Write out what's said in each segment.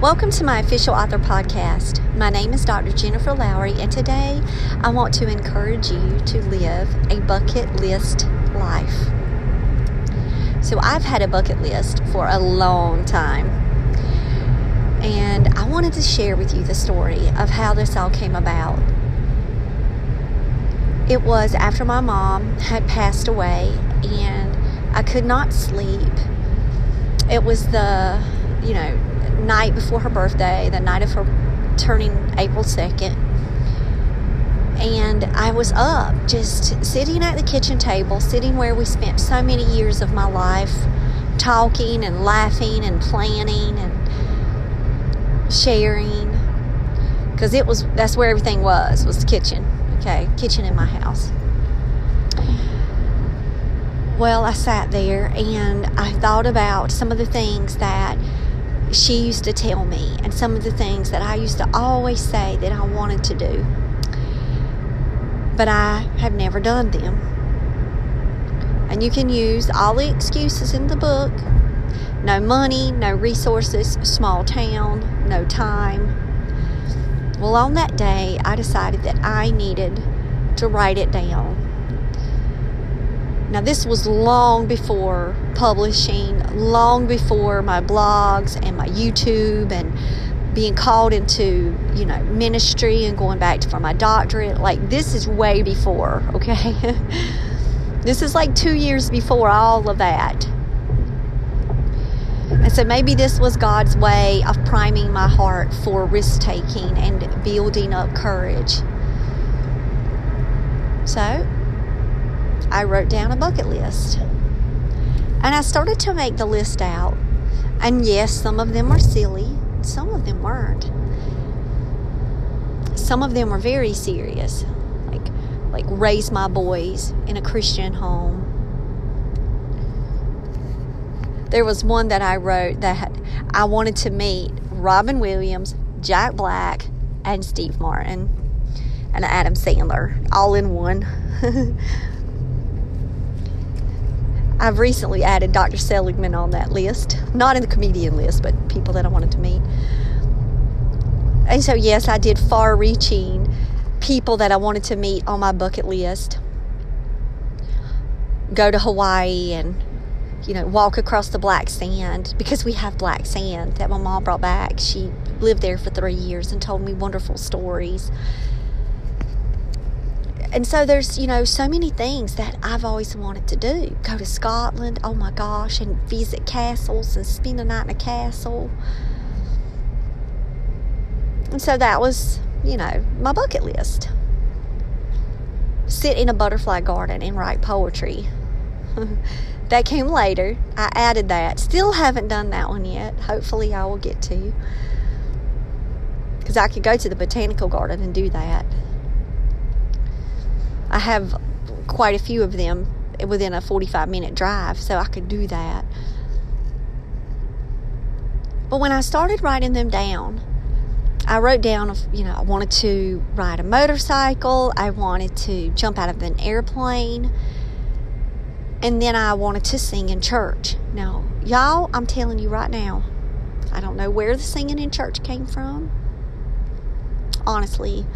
Welcome to my official author podcast. My name is Dr. Jennifer Lowry, and today I want to encourage you to live a bucket list life. So, I've had a bucket list for a long time, and I wanted to share with you the story of how this all came about. It was after my mom had passed away, and I could not sleep. It was the, you know, night before her birthday, the night of her turning April 2nd. And I was up just sitting at the kitchen table, sitting where we spent so many years of my life talking and laughing and planning and sharing. Because it was that's where everything was was the kitchen okay? Kitchen in my house. Well i sat there and i thought about some of the things that she used to tell me and some of the things that I used to always say that I wanted to do. But I have never done them. And you can use all the excuses in the book no money, no resources, small town, no time. Well, on that day, I decided that I needed to write it down now, this was long before publishing, long before my blogs and my YouTube and being called into, you know, ministry and going back for my doctorate. Like, this is way before, okay? this is like two years before all of that. And so maybe this was God's way of priming my heart for risk taking and building up courage. So, I wrote down a bucket list. And I started to make the list out. And yes, some of them were silly, some of them weren't. Some of them were very serious, like like raise my boys in a Christian home. There was one that I wrote that I wanted to meet Robin Williams, Jack Black, and Steve Martin, and Adam Sandler all in one. I've recently added Dr. Seligman on that list. Not in the comedian list, but people that I wanted to meet. And so, yes, I did far reaching people that I wanted to meet on my bucket list. Go to Hawaii and, you know, walk across the black sand because we have black sand that my mom brought back. She lived there for three years and told me wonderful stories and so there's you know so many things that I've always wanted to do. Go to Scotland, oh my gosh, and visit castles and spend a night in a castle. And so that was, you know, my bucket list. Sit in a butterfly garden and write poetry. that came later. I added that. Still haven't done that one yet. Hopefully, I will get to. Because I could go to the botanical garden and do that. I have quite a few of them within a 45 minute drive, so I could do that. But when I started writing them down, I wrote down, you know, I wanted to ride a motorcycle, I wanted to jump out of an airplane, and then I wanted to sing in church. Now, y'all, I'm telling you right now, I don't know where the singing in church came from. Honestly,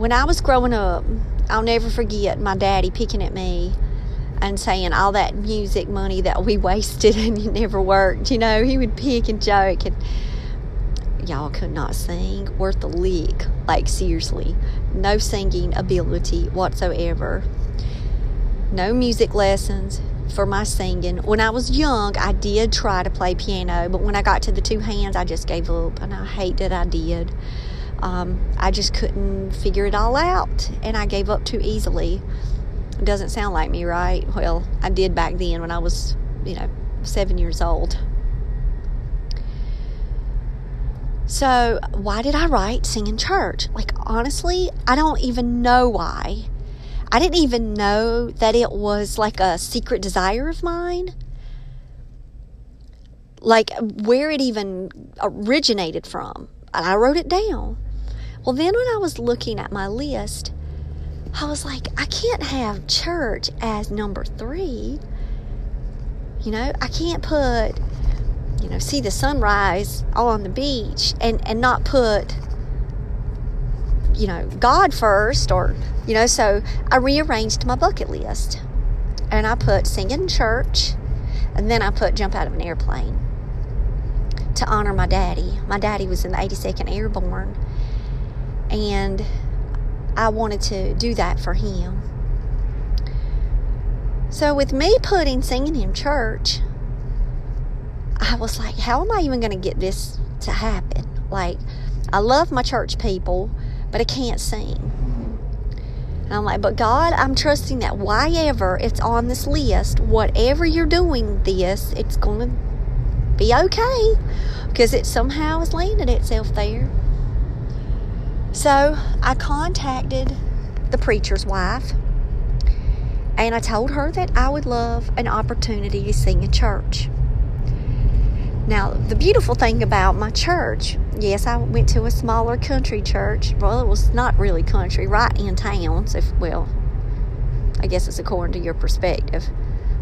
when I was growing up, I'll never forget my daddy picking at me and saying all that music money that we wasted and it never worked. You know, he would pick and joke and y'all could not sing worth a lick. Like seriously, no singing ability whatsoever. No music lessons for my singing. When I was young, I did try to play piano, but when I got to the two hands, I just gave up and I hate that I did um, I just couldn't figure it all out and I gave up too easily. Doesn't sound like me, right? Well, I did back then when I was, you know, seven years old. So, why did I write Sing in Church? Like, honestly, I don't even know why. I didn't even know that it was like a secret desire of mine. Like, where it even originated from. And I wrote it down. Well, then when I was looking at my list, I was like, I can't have church as number three. You know, I can't put you know, see the sunrise on the beach and, and not put, you know, God first or, you know, so I rearranged my bucket list and I put sing in church and then I put jump out of an airplane to honor my daddy. My daddy was in the 82nd Airborne and I wanted to do that for him. So with me putting singing in church, I was like, how am I even going to get this to happen? Like, I love my church people, but I can't sing. And I'm like, but God, I'm trusting that why ever it's on this list, whatever you're doing this, it's going to be okay because it somehow has landed itself there. So I contacted the preacher's wife and I told her that I would love an opportunity to sing in church. Now, the beautiful thing about my church, yes, I went to a smaller country church. Well, it was not really country, right in town. So, if, well, I guess it's according to your perspective.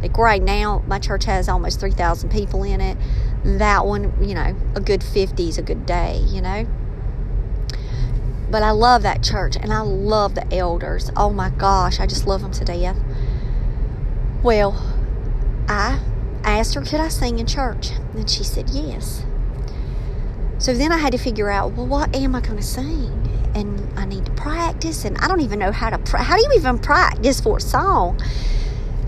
Like right now, my church has almost 3,000 people in it. That one, you know, a good 50 is a good day, you know. But I love that church and I love the elders. Oh my gosh, I just love them to death. Well, I asked her, could I sing in church? And she said, yes. So then I had to figure out, well, what am I going to sing? And I need to practice, and I don't even know how to, pra- how do you even practice for a song?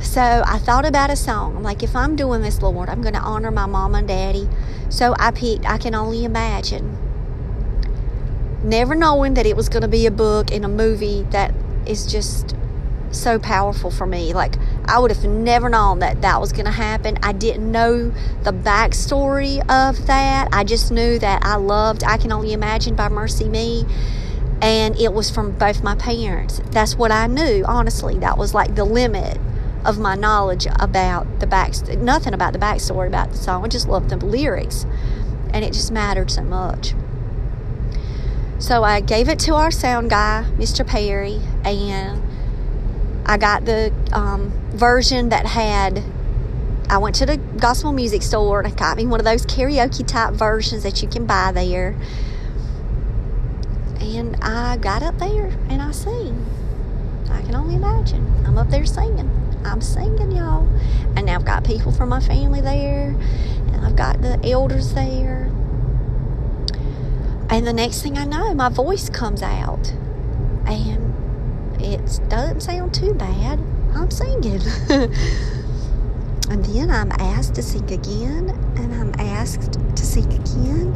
So I thought about a song. I'm like, if I'm doing this, Lord, I'm going to honor my mom and daddy. So I picked, I can only imagine. Never knowing that it was going to be a book and a movie that is just so powerful for me. Like, I would have never known that that was going to happen. I didn't know the backstory of that. I just knew that I loved I Can Only Imagine by MercyMe. And it was from both my parents. That's what I knew, honestly. That was like the limit of my knowledge about the back, nothing about the backstory about the song. I just loved the lyrics. And it just mattered so much. So I gave it to our sound guy, Mr. Perry, and I got the um, version that had. I went to the gospel music store and I got me one of those karaoke type versions that you can buy there. And I got up there and I sing. I can only imagine. I'm up there singing. I'm singing, y'all. And I've got people from my family there, and I've got the elders there. And the next thing I know, my voice comes out. And it doesn't sound too bad. I'm singing. and then I'm asked to sing again, and I'm asked to sing again.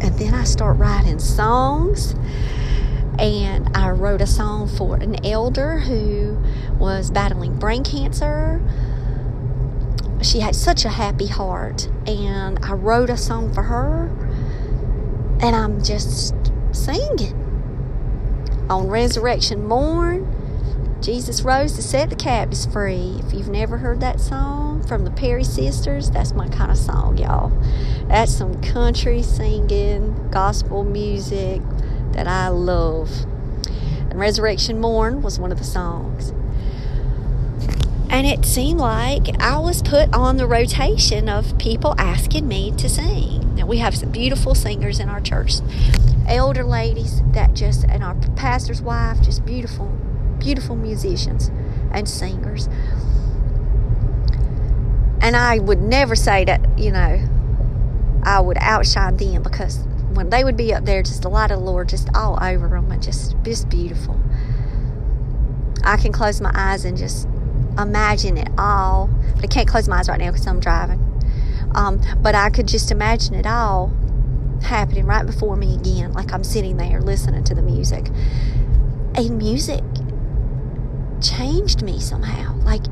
And then I start writing songs. And I wrote a song for an elder who was battling brain cancer. She had such a happy heart. And I wrote a song for her. And I'm just singing on resurrection morn, Jesus rose to set the captives free. If you've never heard that song from the Perry sisters, that's my kind of song, y'all. That's some country singing, gospel music that I love. And Resurrection Morn was one of the songs. And it seemed like I was put on the rotation of people asking me to sing. Now, we have some beautiful singers in our church elder ladies that just, and our pastor's wife, just beautiful, beautiful musicians and singers. And I would never say that, you know, I would outshine them because when they would be up there, just the light of the Lord just all over them and just, just beautiful. I can close my eyes and just imagine it all. But I can't close my eyes right now because I'm driving. Um, but I could just imagine it all happening right before me again, like I'm sitting there listening to the music. And music changed me somehow. Like,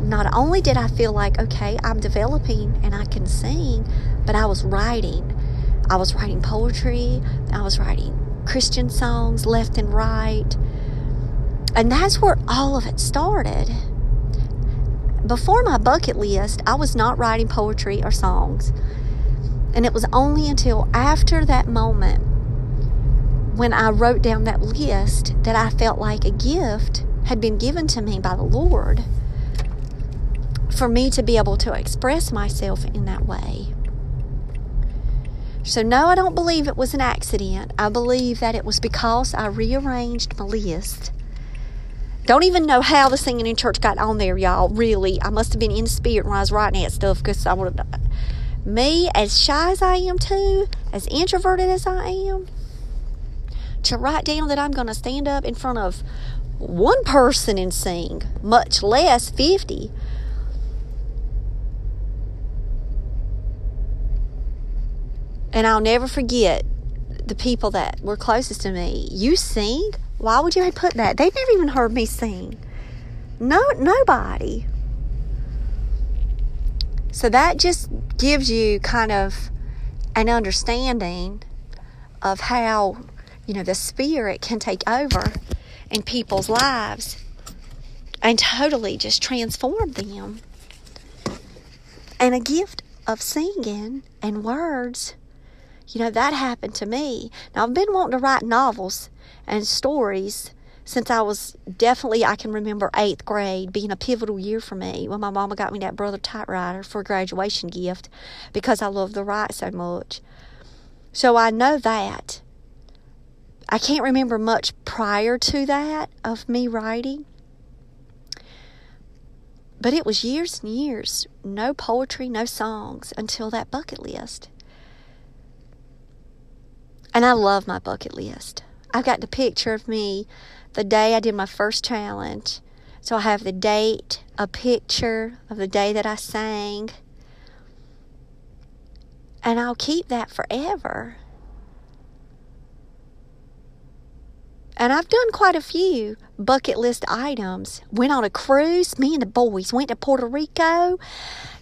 not only did I feel like, okay, I'm developing and I can sing, but I was writing. I was writing poetry, I was writing Christian songs left and right. And that's where all of it started. Before my bucket list, I was not writing poetry or songs. And it was only until after that moment when I wrote down that list that I felt like a gift had been given to me by the Lord for me to be able to express myself in that way. So, no, I don't believe it was an accident. I believe that it was because I rearranged my list. Don't even know how the singing in church got on there, y'all. Really, I must have been in spirit when I was writing that stuff because I would have. Me, as shy as I am, too, as introverted as I am, to write down that I'm going to stand up in front of one person and sing, much less 50, And I'll never forget the people that were closest to me. You sing? Why would you put that? They've never even heard me sing. No, nobody. So that just gives you kind of an understanding of how, you know, the spirit can take over in people's lives and totally just transform them. And a gift of singing and words you know, that happened to me. Now, I've been wanting to write novels and stories since I was definitely, I can remember eighth grade being a pivotal year for me when my mama got me that Brother typewriter for a graduation gift because I love to write so much. So I know that. I can't remember much prior to that of me writing. But it was years and years, no poetry, no songs until that bucket list. And I love my bucket list. I've got the picture of me the day I did my first challenge. So I have the date, a picture of the day that I sang. And I'll keep that forever. And I've done quite a few bucket list items. Went on a cruise. Me and the boys went to Puerto Rico.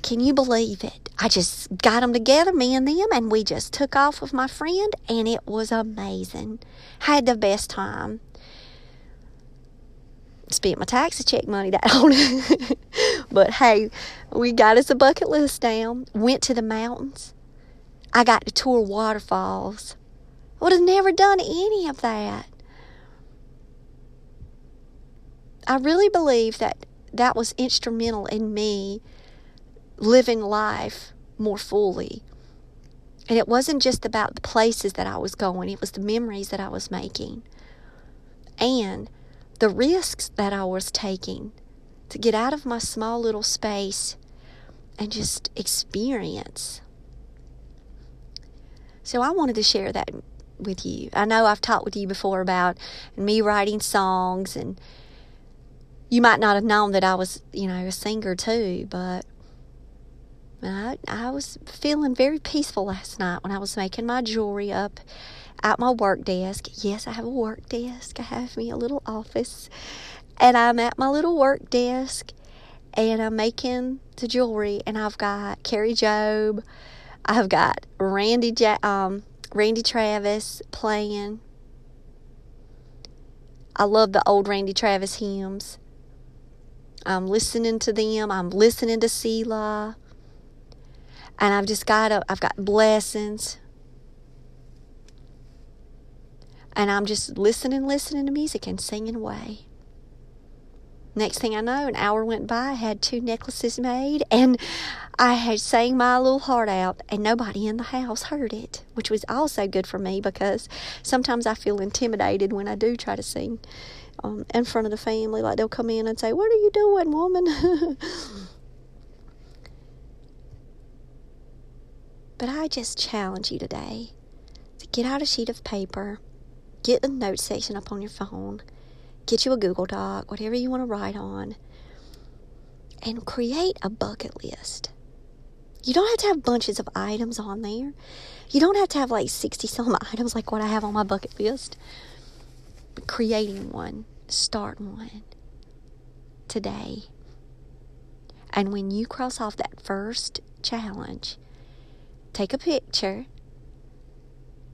Can you believe it? I just got them together, me and them, and we just took off with my friend, and it was amazing. Had the best time. Spent my taxi check money that on but hey, we got us a bucket list down. Went to the mountains. I got to tour waterfalls. Would have never done any of that. I really believe that that was instrumental in me living life more fully. And it wasn't just about the places that I was going, it was the memories that I was making and the risks that I was taking to get out of my small little space and just experience. So I wanted to share that with you. I know I've talked with you before about me writing songs and you might not have known that I was, you know, a singer too, but I, I was feeling very peaceful last night when I was making my jewelry up at my work desk. Yes, I have a work desk. I have me a little office, and I'm at my little work desk, and I'm making the jewelry. And I've got Carrie Job, I've got Randy, ja- um, Randy Travis playing. I love the old Randy Travis hymns. I'm listening to them. I'm listening to Selah. And I've just got a, I've got blessings. And I'm just listening, listening to music and singing away. Next thing I know, an hour went by. I had two necklaces made, and I had sang my little heart out, and nobody in the house heard it, which was also good for me because sometimes I feel intimidated when I do try to sing um, in front of the family. Like they'll come in and say, What are you doing, woman? but I just challenge you today to get out a sheet of paper, get the note section up on your phone, get you a Google Doc, whatever you want to write on, and create a bucket list. You don't have to have bunches of items on there. You don't have to have like 60 some items like what I have on my bucket list. Creating one start one today. And when you cross off that first challenge, take a picture,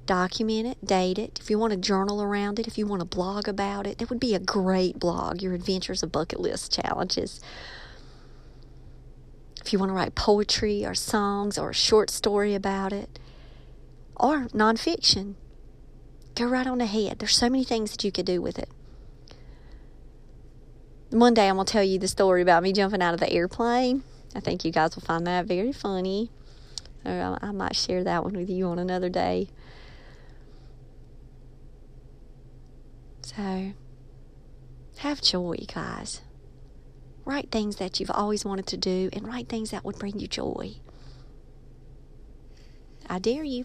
document it, date it. If you want to journal around it, if you want to blog about it, that would be a great blog, Your Adventures of Bucket List Challenges. If you want to write poetry or songs or a short story about it, or nonfiction, go right on ahead. There's so many things that you could do with it. One day I'm going to tell you the story about me jumping out of the airplane. I think you guys will find that very funny. Or I might share that one with you on another day. So, have joy, guys. Write things that you've always wanted to do and write things that would bring you joy. I dare you.